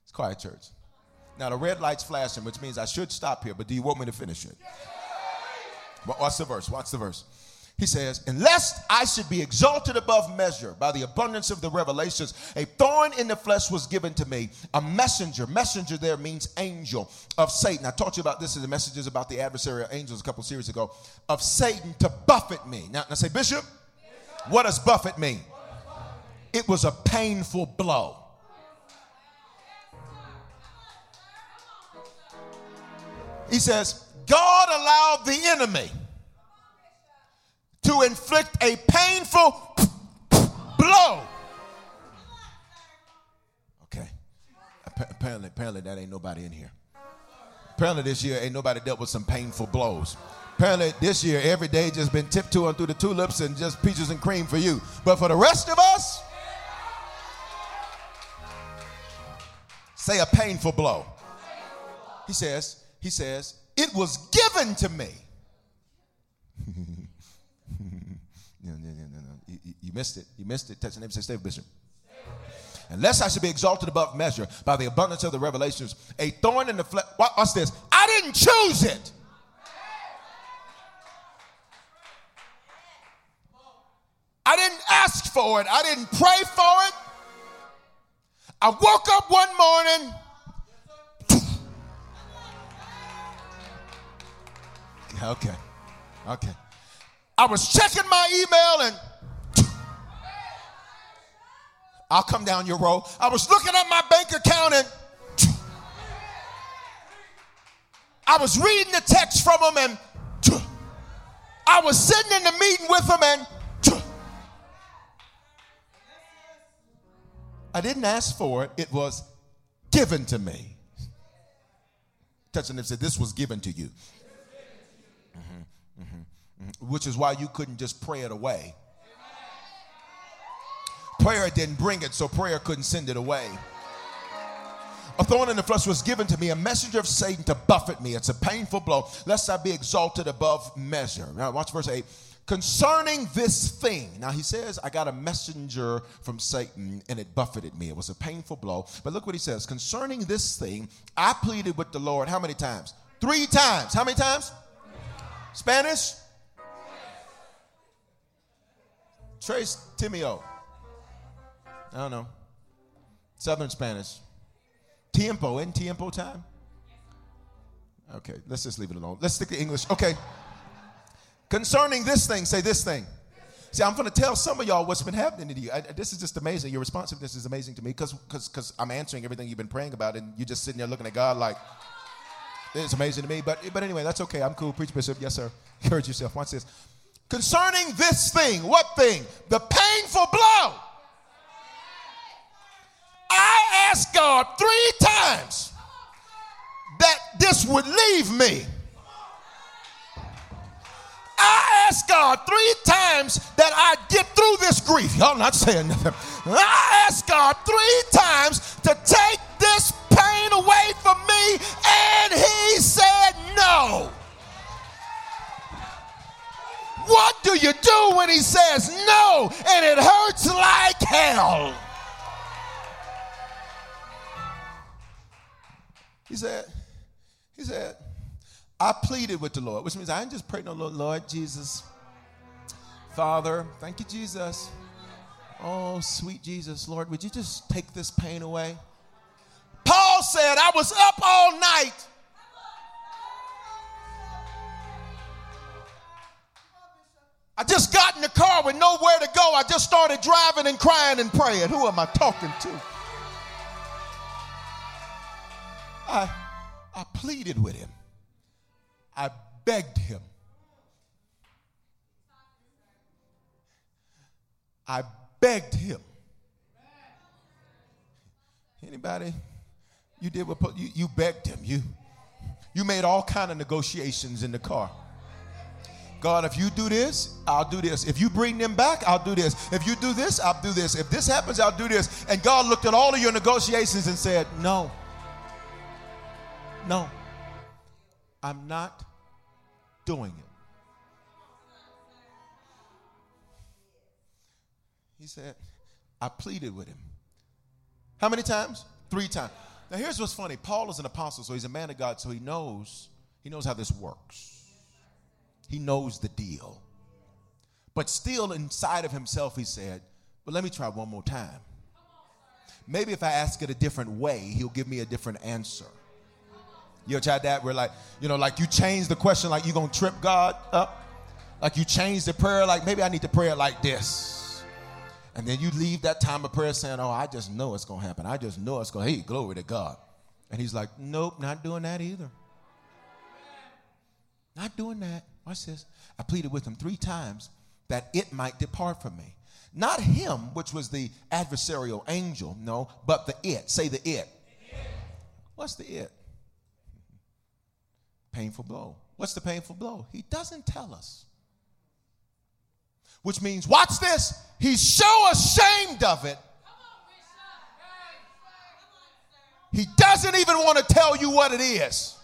It's quiet, church. Now the red light's flashing, which means I should stop here, but do you want me to finish it? What's the verse? What's the verse? He says, Unless I should be exalted above measure by the abundance of the revelations, a thorn in the flesh was given to me, a messenger. Messenger there means angel of Satan. I taught you about this in the messages about the adversary angels a couple series ago, of Satan to buffet me. Now, now say, Bishop, what does buffet mean? It was a painful blow. He says, God allowed the enemy to inflict a painful blow. Okay. Apparently, apparently that ain't nobody in here. Apparently this year ain't nobody dealt with some painful blows. Apparently this year every day just been tiptoeing through the tulips and just peaches and cream for you. But for the rest of us, say a painful blow. He says, he says, it was given to me. <laughs> missed it. You missed it. Touch the name and say, Stay with Bishop. Unless I should be exalted above measure by the abundance of the revelations, a thorn in the flesh. What's this? I didn't choose it. I didn't ask for it. I didn't pray for it. I woke up one morning. Okay. Okay. I was checking my email and I'll come down your row. I was looking at my bank account and I was reading the text from him and I was sitting in the meeting with him and I didn't ask for it, it was given to me. Touching them said, This was given to you. Which is why you couldn't just pray it away Prayer didn't bring it, so prayer couldn't send it away. A thorn in the flesh was given to me, a messenger of Satan to buffet me. It's a painful blow, lest I be exalted above measure. Now, watch verse 8. Concerning this thing, now he says, I got a messenger from Satan and it buffeted me. It was a painful blow. But look what he says. Concerning this thing, I pleaded with the Lord how many times? Three times. How many times? Spanish? Trace Timio. I don't know. Southern Spanish. Tiempo, in tiempo time? Okay, let's just leave it alone. Let's stick to English. Okay. Concerning this thing, say this thing. See, I'm going to tell some of y'all what's been happening to you. I, this is just amazing. Your responsiveness is amazing to me because I'm answering everything you've been praying about, and you're just sitting there looking at God like it's amazing to me. But but anyway, that's okay. I'm cool. Preach, Bishop. Yes, sir. <laughs> Encourage yourself. Watch this. Concerning this thing, what thing? The painful blow I asked God three times that this would leave me. I asked God three times that I'd get through this grief. Y'all not saying nothing. I asked God three times to take this pain away from me, and He said no. What do you do when He says no and it hurts like hell? He said, he said, I pleaded with the Lord, which means I didn't just pray no Lord, Lord Jesus, Father, thank you, Jesus. Oh, sweet Jesus, Lord, would you just take this pain away? Paul said, I was up all night. I just got in the car with nowhere to go. I just started driving and crying and praying. Who am I talking to? I, I pleaded with him. I begged him. I begged him. Anybody? You did what you, you begged him. You you made all kind of negotiations in the car. God, if you do this, I'll do this. If you bring them back, I'll do this. If you do this, I'll do this. If this happens, I'll do this. And God looked at all of your negotiations and said, No. No. I'm not doing it. He said, I pleaded with him. How many times? Three times. Now here's what's funny. Paul is an apostle, so he's a man of God, so he knows, he knows how this works. He knows the deal. But still inside of himself, he said, But let me try one more time. Maybe if I ask it a different way, he'll give me a different answer. You ever tried that? Where like, you know, like you change the question, like you're gonna trip God up? Like you change the prayer, like maybe I need to pray it like this. And then you leave that time of prayer saying, Oh, I just know it's gonna happen. I just know it's gonna, hey, glory to God. And he's like, Nope, not doing that either. Not doing that. Watch this. I pleaded with him three times that it might depart from me. Not him, which was the adversarial angel, no, but the it. Say the it. What's the it? Painful blow. What's the painful blow? He doesn't tell us. Which means, watch this, he's so ashamed of it. He doesn't even want to tell you what it is.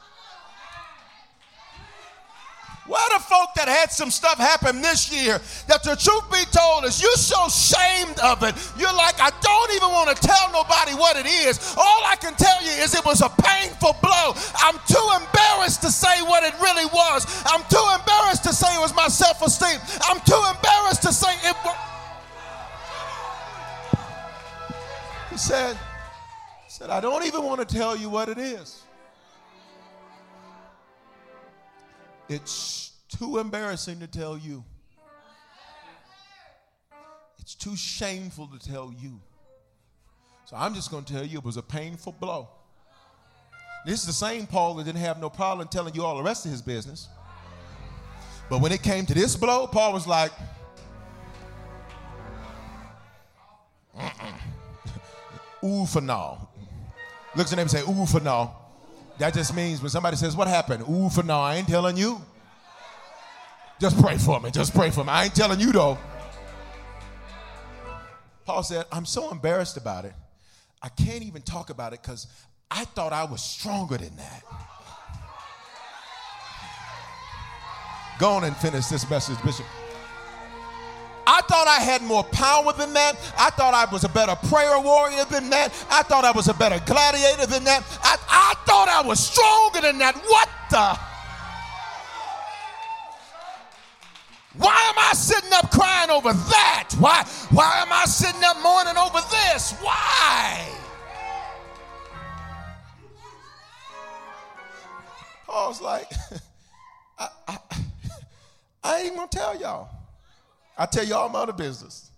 Where the folk that had some stuff happen this year that the truth be told is you're so ashamed of it. You're like, I don't even want to tell nobody what it is. All I can tell you is it was a painful blow. I'm too embarrassed to say what it really was. I'm too embarrassed to say it was my self esteem. I'm too embarrassed to say it was. He said, he said, I don't even want to tell you what it is. It's too embarrassing to tell you. It's too shameful to tell you. So I'm just going to tell you it was a painful blow. This is the same Paul that didn't have no problem telling you all the rest of his business. But when it came to this blow, Paul was like, <laughs> ooh for now. Looks at him and say, ooh for now. That just means when somebody says, What happened? Ooh, for now, I ain't telling you. Just pray for me. Just pray for me. I ain't telling you though. Paul said, I'm so embarrassed about it. I can't even talk about it because I thought I was stronger than that. Go on and finish this message, Bishop. I thought I had more power than that. I thought I was a better prayer warrior than that. I thought I was a better gladiator than that. I, I thought I was stronger than that. What the? Why am I sitting up crying over that? Why, why am I sitting up mourning over this? Why? Paul's like, <laughs> I, I, I ain't gonna tell y'all. I tell you all my other business.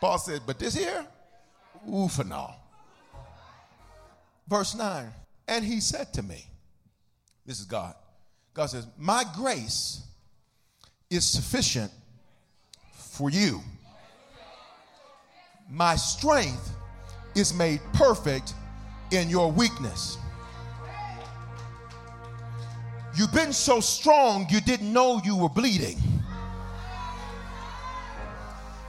Paul said, but this here, ooh for now. Verse 9, and he said to me, this is God. God says, My grace is sufficient for you. My strength is made perfect in your weakness. You've been so strong you didn't know you were bleeding.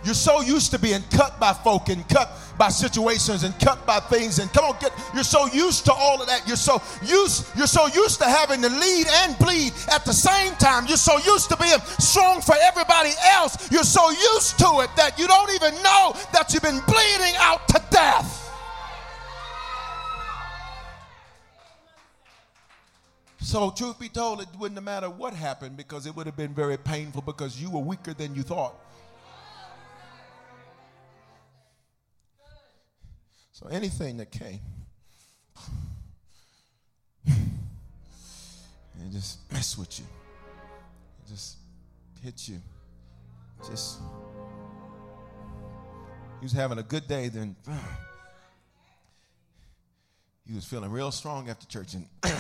You're so used to being cut by folk and cut by situations and cut by things and come on get you're so used to all of that. You're so used you're so used to having to lead and bleed at the same time. You're so used to being strong for everybody else. You're so used to it that you don't even know that you've been bleeding out to death. So, truth be told, it wouldn't have mattered what happened because it would have been very painful because you were weaker than you thought. So, anything that came, and just mess with you, it just hit you, just he was having a good day, then <clears throat> he was feeling real strong after church, and <clears throat>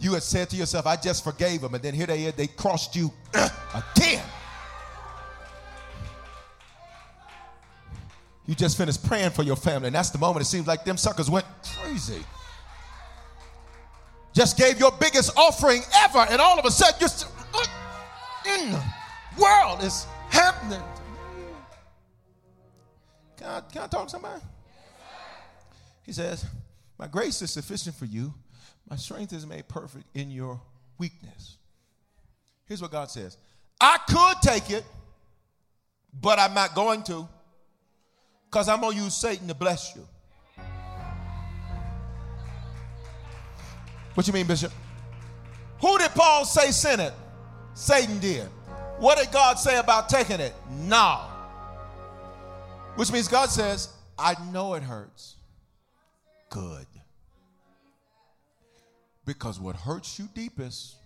you had said to yourself, I just forgave him, and then here they are, they crossed you <clears throat> again. You just finished praying for your family, and that's the moment it seems like them suckers went crazy. Just gave your biggest offering ever, and all of a sudden, you're what uh, in the world is happening? Can I, can I talk to somebody? He says, My grace is sufficient for you. My strength is made perfect in your weakness. Here's what God says I could take it, but I'm not going to because I'm going to use Satan to bless you. What you mean, Bishop? Who did Paul say sent it? Satan did. What did God say about taking it? No. Which means God says, I know it hurts. Good. Because what hurts you deepest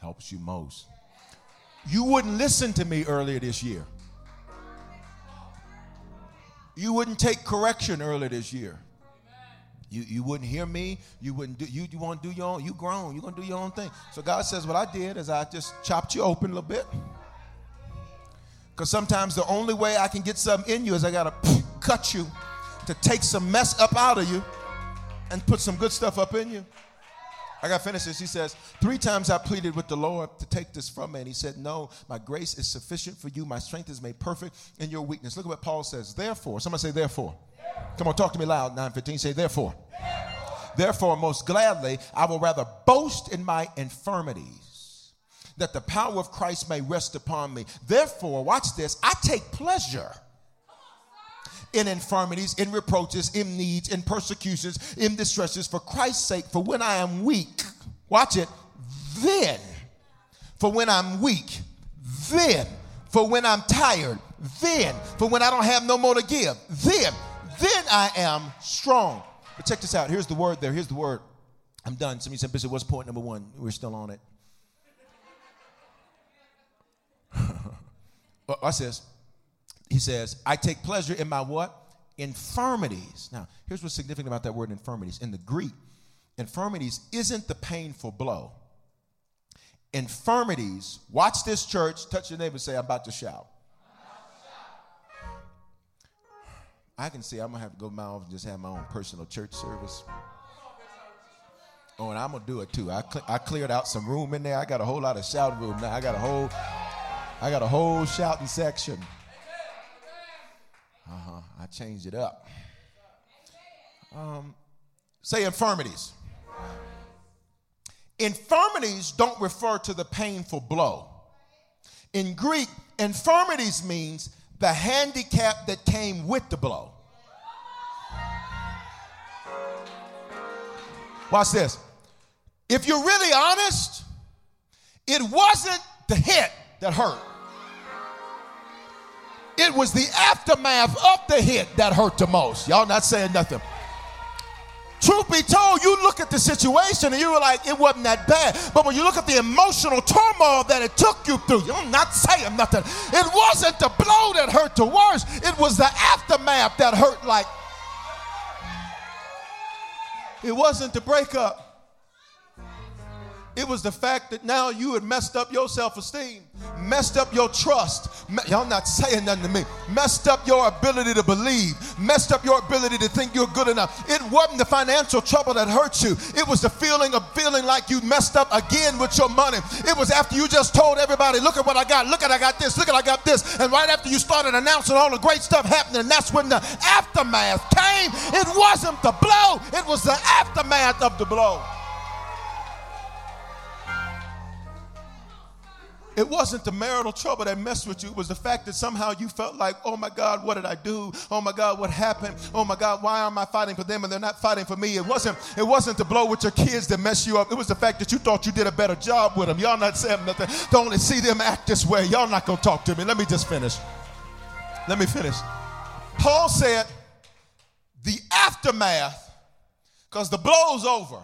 helps you most. You wouldn't listen to me earlier this year. You wouldn't take correction earlier this year. You, you wouldn't hear me. You wouldn't do you, you want to do your own, you grown, you're gonna do your own thing. So God says, What I did is I just chopped you open a little bit. Because sometimes the only way I can get something in you is I gotta <sniffs> cut you to take some mess up out of you and put some good stuff up in you. I got to finish this. He says, Three times I pleaded with the Lord to take this from me. And he said, No, my grace is sufficient for you. My strength is made perfect in your weakness. Look at what Paul says. Therefore, somebody say, Therefore. Come on, talk to me loud. 915. Say, Therefore. Therefore, most gladly, I will rather boast in my infirmities that the power of Christ may rest upon me. Therefore, watch this, I take pleasure in infirmities, in reproaches, in needs, in persecutions, in distresses for Christ's sake. For when I am weak, watch it, then, for when I'm weak, then, for when I'm tired, then, for when I don't have no more to give, then, then I am strong. But check this out. Here's the word there. Here's the word. I'm done. Somebody said, Bishop, what's point number one? We're still on it. <laughs> I this he says, I take pleasure in my what? Infirmities. Now, here's what's significant about that word infirmities. In the Greek, infirmities isn't the painful blow. Infirmities, watch this church, touch your neighbor and say, I'm about to shout. I can see I'm gonna have to go to my office and just have my own personal church service. Oh, and I'm gonna do it too. I, cl- I cleared out some room in there. I got a whole lot of shouting room now. I got a whole, I got a whole shouting section. Changed it up. Um, say infirmities. Infirmities don't refer to the painful blow. In Greek, infirmities means the handicap that came with the blow. Watch this. If you're really honest, it wasn't the hit that hurt. It was the aftermath of the hit that hurt the most. Y'all not saying nothing. Truth be told, you look at the situation and you were like, it wasn't that bad. But when you look at the emotional turmoil that it took you through, you're not saying nothing. It wasn't the blow that hurt the worst, it was the aftermath that hurt like. It wasn't the breakup. It was the fact that now you had messed up your self esteem, messed up your trust. Me- Y'all not saying nothing to me. Messed up your ability to believe, messed up your ability to think you're good enough. It wasn't the financial trouble that hurt you, it was the feeling of feeling like you messed up again with your money. It was after you just told everybody, Look at what I got, look at I got this, look at I got this. And right after you started announcing all the great stuff happening, and that's when the aftermath came. It wasn't the blow, it was the aftermath of the blow. It wasn't the marital trouble that messed with you. It was the fact that somehow you felt like, oh my God, what did I do? Oh my God, what happened? Oh my God, why am I fighting for them and they're not fighting for me? It wasn't, it wasn't the blow with your kids that messed you up. It was the fact that you thought you did a better job with them. Y'all not saying nothing. Don't see them act this way. Y'all not gonna talk to me. Let me just finish. Let me finish. Paul said, the aftermath, because the blow's over.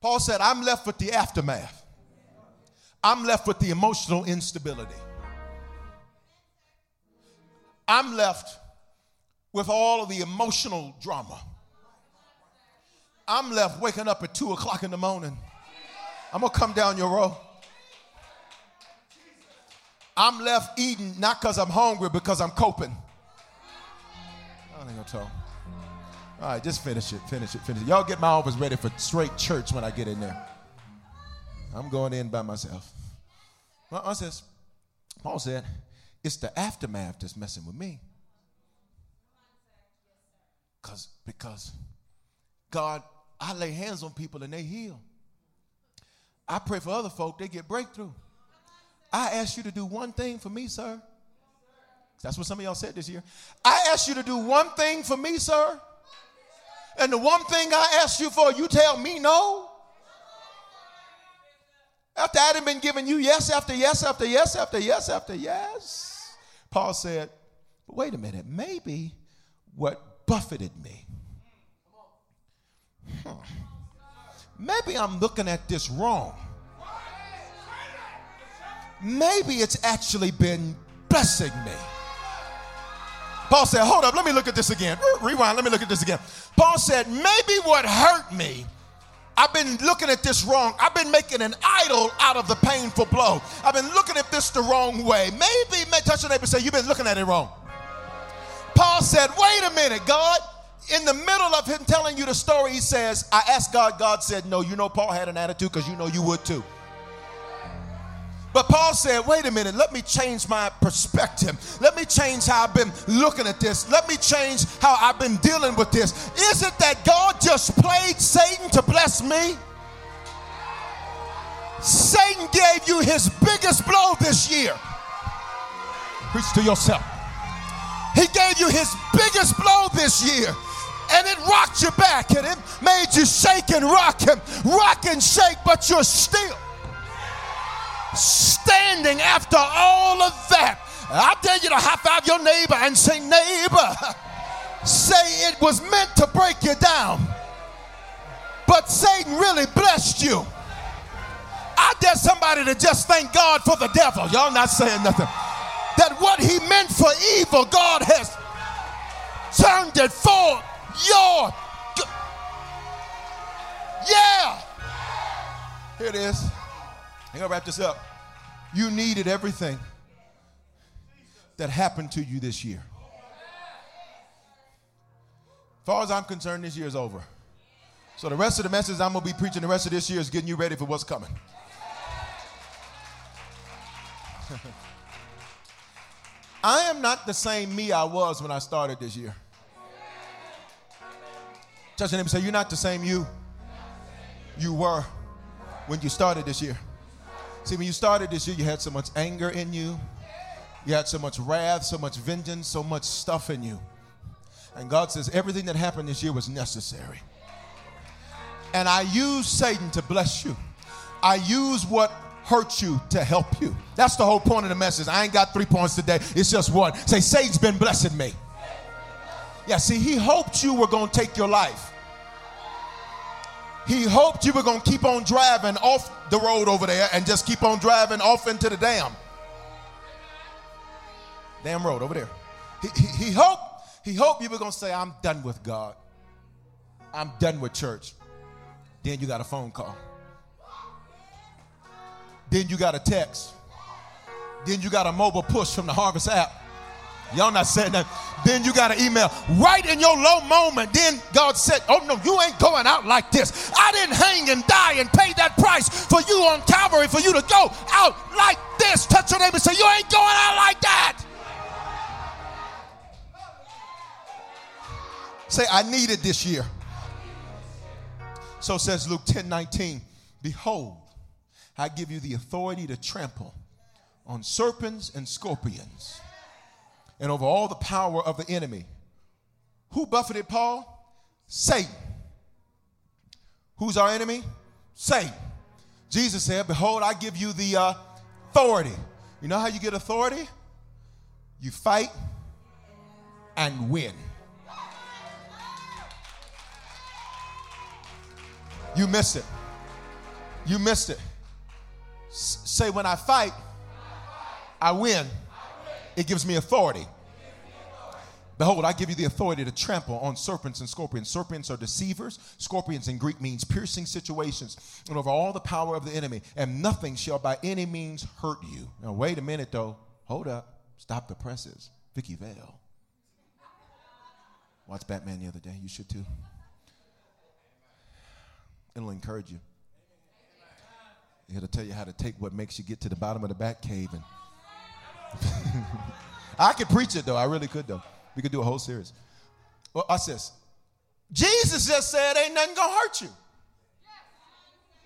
Paul said, I'm left with the aftermath. I'm left with the emotional instability. I'm left with all of the emotional drama. I'm left waking up at two o'clock in the morning. I'm gonna come down your row. I'm left eating not because I'm hungry, because I'm coping. I ain't gonna talk. All right, just finish it, finish it, finish it. Y'all get my office ready for straight church when I get in there. I'm going in by myself. Paul says, Paul said, it's the aftermath that's messing with me. Cause, because God, I lay hands on people and they heal. I pray for other folk, they get breakthrough. I ask you to do one thing for me, sir. That's what some of y'all said this year. I ask you to do one thing for me, sir. And the one thing I ask you for, you tell me no. After had been giving you yes after yes after yes after yes after yes, Paul said, wait a minute, maybe what buffeted me, huh, maybe I'm looking at this wrong. Maybe it's actually been blessing me. Paul said, hold up, let me look at this again. Rewind, let me look at this again. Paul said, maybe what hurt me I've been looking at this wrong. I've been making an idol out of the painful blow. I've been looking at this the wrong way. Maybe, may touch your neighbor and say, You've been looking at it wrong. Paul said, Wait a minute, God. In the middle of him telling you the story, he says, I asked God. God said, No, you know, Paul had an attitude because you know you would too. But Paul said, wait a minute, let me change my perspective. Let me change how I've been looking at this. Let me change how I've been dealing with this. Is it that God just played Satan to bless me? Satan gave you his biggest blow this year. Preach to yourself. He gave you his biggest blow this year and it rocked you back and it made you shake and rock and rock and shake, but you're still standing after all of that. I dare you to high five your neighbor and say, neighbor, say it was meant to break you down, but Satan really blessed you. I dare somebody to just thank God for the devil. Y'all not saying nothing. That what he meant for evil, God has turned it for your. Yeah. Here it is. I'm gonna wrap this up. You needed everything that happened to you this year. As far as I'm concerned, this year is over. So the rest of the message I'm gonna be preaching the rest of this year is getting you ready for what's coming. <laughs> I am not the same me I was when I started this year. Touch your name and say, You're not the same you you were when you started this year. See, when you started this year, you had so much anger in you, you had so much wrath, so much vengeance, so much stuff in you. And God says everything that happened this year was necessary. And I use Satan to bless you. I use what hurt you to help you. That's the whole point of the message. I ain't got three points today. It's just one. Say, Satan's been blessing me. Yeah, see, he hoped you were going to take your life. He hoped you were going to keep on driving off the road over there and just keep on driving off into the dam. Damn road over there. He, he, he hoped he hoped you were going to say, I'm done with God. I'm done with church. Then you got a phone call. Then you got a text. Then you got a mobile push from the Harvest app. Y'all not saying that. Then you got an email right in your low moment. Then God said, Oh no, you ain't going out like this. I didn't hang and die and pay that price for you on Calvary for you to go out like this. Touch your neighbor and say, You ain't going out like that. Say, I need it this year. So says Luke 10 19. Behold, I give you the authority to trample on serpents and scorpions and over all the power of the enemy. Who buffeted Paul? Satan. Who's our enemy? Satan. Jesus said, Behold, I give you the uh, authority. You know how you get authority? You fight and win. You missed it. You missed it. S- say, when I fight, I win. It gives me authority. Behold, I give you the authority to trample on serpents and scorpions. Serpents are deceivers. Scorpions in Greek means piercing situations and over all the power of the enemy, and nothing shall by any means hurt you. Now, wait a minute though. Hold up. Stop the presses. Vicki Vale. Watched Batman the other day. You should too. It'll encourage you. It'll tell you how to take what makes you get to the bottom of the Batcave. And <laughs> I could preach it though. I really could though. We could do a whole series. Well, I says, Jesus just said, "Ain't nothing gonna hurt you."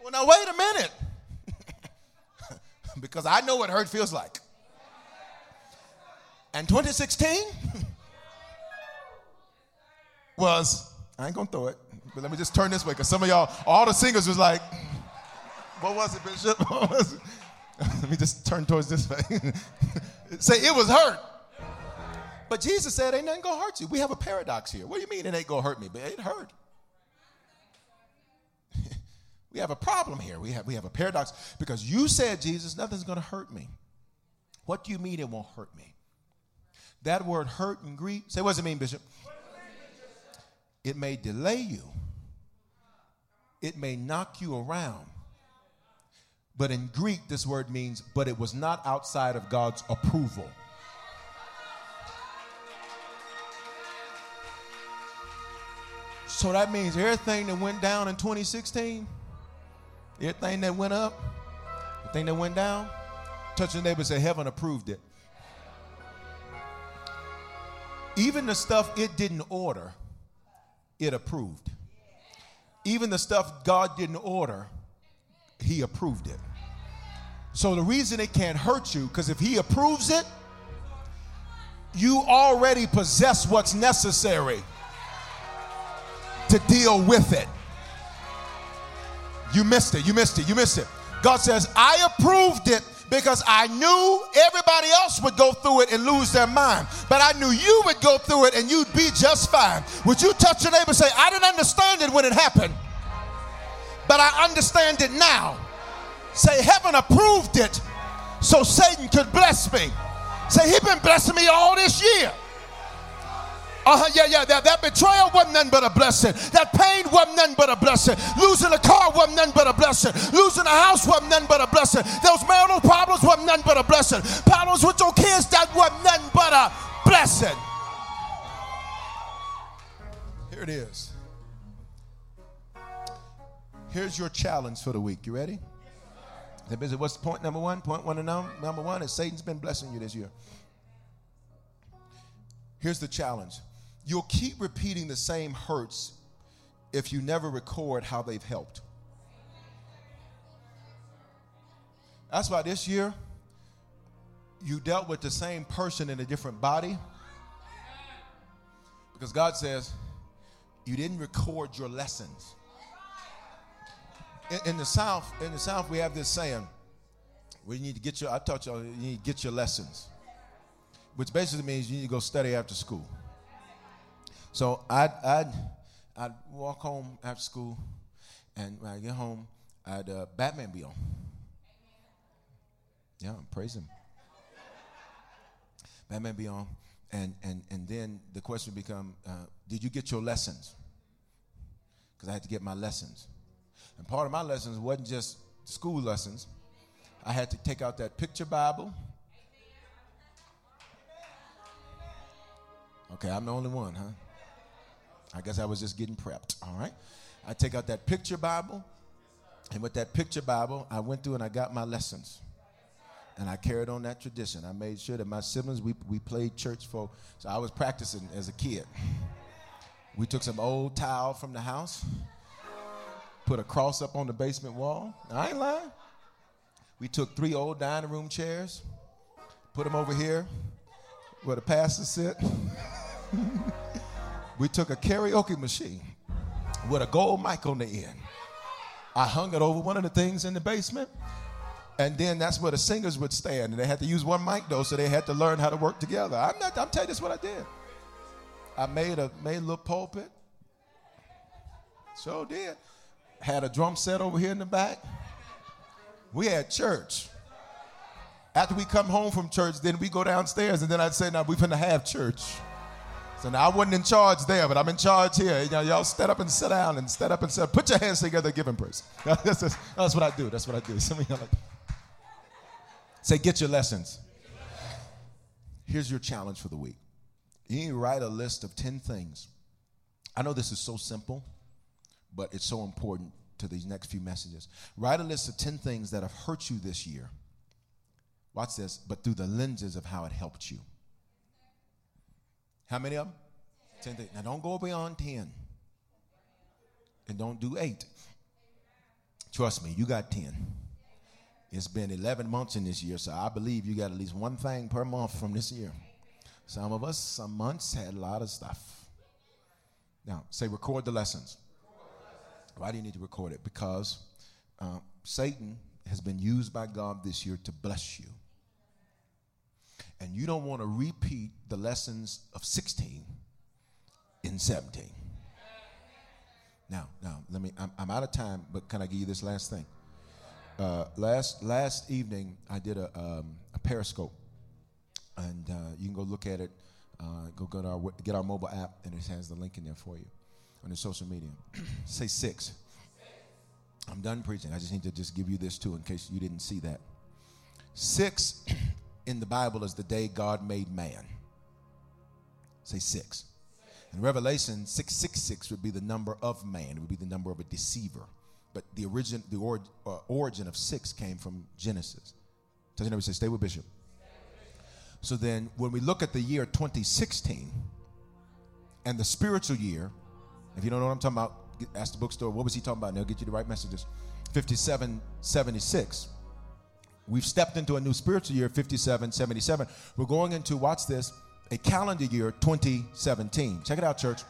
Well, now wait a minute, <laughs> because I know what hurt feels like. And 2016 <laughs> was I ain't gonna throw it, but let me just turn this way, because some of y'all, all the singers was like, "What was it, Bishop?" Was it? let me just turn towards this way. Say it was hurt. But Jesus said, Ain't nothing gonna hurt you. We have a paradox here. What do you mean it ain't gonna hurt me? But it hurt. <laughs> we have a problem here. We have, we have a paradox because you said, Jesus, nothing's gonna hurt me. What do you mean it won't hurt me? That word hurt in Greek, say, what does it mean, Bishop? It may delay you, it may knock you around. But in Greek, this word means, but it was not outside of God's approval. So that means everything that went down in 2016, everything that went up, everything that went down, touch your neighbor say, Heaven approved it. Even the stuff it didn't order, it approved. Even the stuff God didn't order, He approved it. So the reason it can't hurt you, because if He approves it, you already possess what's necessary to deal with it. You missed it. You missed it. You missed it. God says, I approved it because I knew everybody else would go through it and lose their mind. But I knew you would go through it and you'd be just fine. Would you touch your neighbor and say, I didn't understand it when it happened, but I understand it now? Say, Heaven approved it so Satan could bless me. Say, He's been blessing me all this year. Uh-huh, yeah, yeah. That, that betrayal wasn't nothing but a blessing. That pain wasn't nothing but a blessing. Losing a car wasn't nothing but a blessing. Losing a house wasn't nothing but a blessing. Those marital problems wasn't nothing but a blessing. Problems with your kids, that wasn't nothing but a blessing. Here it is. Here's your challenge for the week. You ready? What's point number one? Point one and number one is Satan's been blessing you this year. Here's the challenge you'll keep repeating the same hurts if you never record how they've helped. That's why this year you dealt with the same person in a different body. Because God says you didn't record your lessons. In, in, the South, in the South, we have this saying: "We need to get your." I taught y'all. you need to get your lessons which basically means you need to go study after school. So I'd, I'd, I'd walk home after school, and when I get home, I'd uh, Batman be on. Yeah, praise him. Batman be on, and and and then the question become, uh, did you get your lessons? Because I had to get my lessons, and part of my lessons wasn't just school lessons. I had to take out that picture Bible Okay, I'm the only one, huh? I guess I was just getting prepped. All right. I take out that picture Bible, and with that picture Bible, I went through and I got my lessons. And I carried on that tradition. I made sure that my siblings, we, we played church for, so I was practicing as a kid. We took some old towel from the house, put a cross up on the basement wall. I ain't lying. We took three old dining room chairs, put them over here where the pastors sit. <laughs> we took a karaoke machine with a gold mic on the end. I hung it over one of the things in the basement. And then that's where the singers would stand. And they had to use one mic though, so they had to learn how to work together. I'm not, I'm telling you this what I did. I made a made a little pulpit. So did. Had a drum set over here in the back. We had church. After we come home from church, then we go downstairs, and then I'd say, now we're going to have church. So now I wasn't in charge there, but I'm in charge here. You know, y'all stand up and sit down and stand up and sit. Put your hands together, give him praise. <laughs> that's, that's, that's, what I do. That's what I do. <laughs> Some of y'all like, say, get your lessons. Here's your challenge for the week. You need to write a list of 10 things. I know this is so simple, but it's so important to these next few messages. Write a list of 10 things that have hurt you this year. Watch this, but through the lenses of how it helped you. How many of them? 10 things. Now don't go beyond 10. And don't do 8. Trust me, you got 10. It's been 11 months in this year, so I believe you got at least one thing per month from this year. Some of us, some months, had a lot of stuff. Now, say record the lessons. Why do you need to record it? Because uh, Satan has been used by God this year to bless you. And you don't want to repeat the lessons of 16 in 17. Now, now, let me, I'm, I'm out of time, but can I give you this last thing? Uh, last, last evening, I did a, um, a Periscope, and uh, you can go look at it. Uh, go get our, get our mobile app, and it has the link in there for you on the social media. Say six. I'm done preaching. I just need to just give you this too in case you didn't see that. Six in the Bible is the day God made man. Say six. In Revelation, 666 would be the number of man, it would be the number of a deceiver. But the origin, the or, uh, origin of six came from Genesis. Does anybody say, stay with Bishop? So then, when we look at the year 2016 and the spiritual year, if you don't know what I'm talking about, ask the bookstore, what was he talking about? And they'll get you the right messages. 5776. We've stepped into a new spiritual year, 5777. We're going into, watch this, a calendar year, 2017. Check it out, church.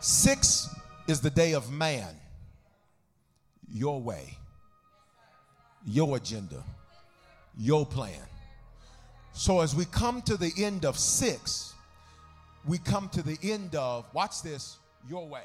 Six is the day of man. Your way, your agenda, your plan. So as we come to the end of six, we come to the end of, watch this, your way.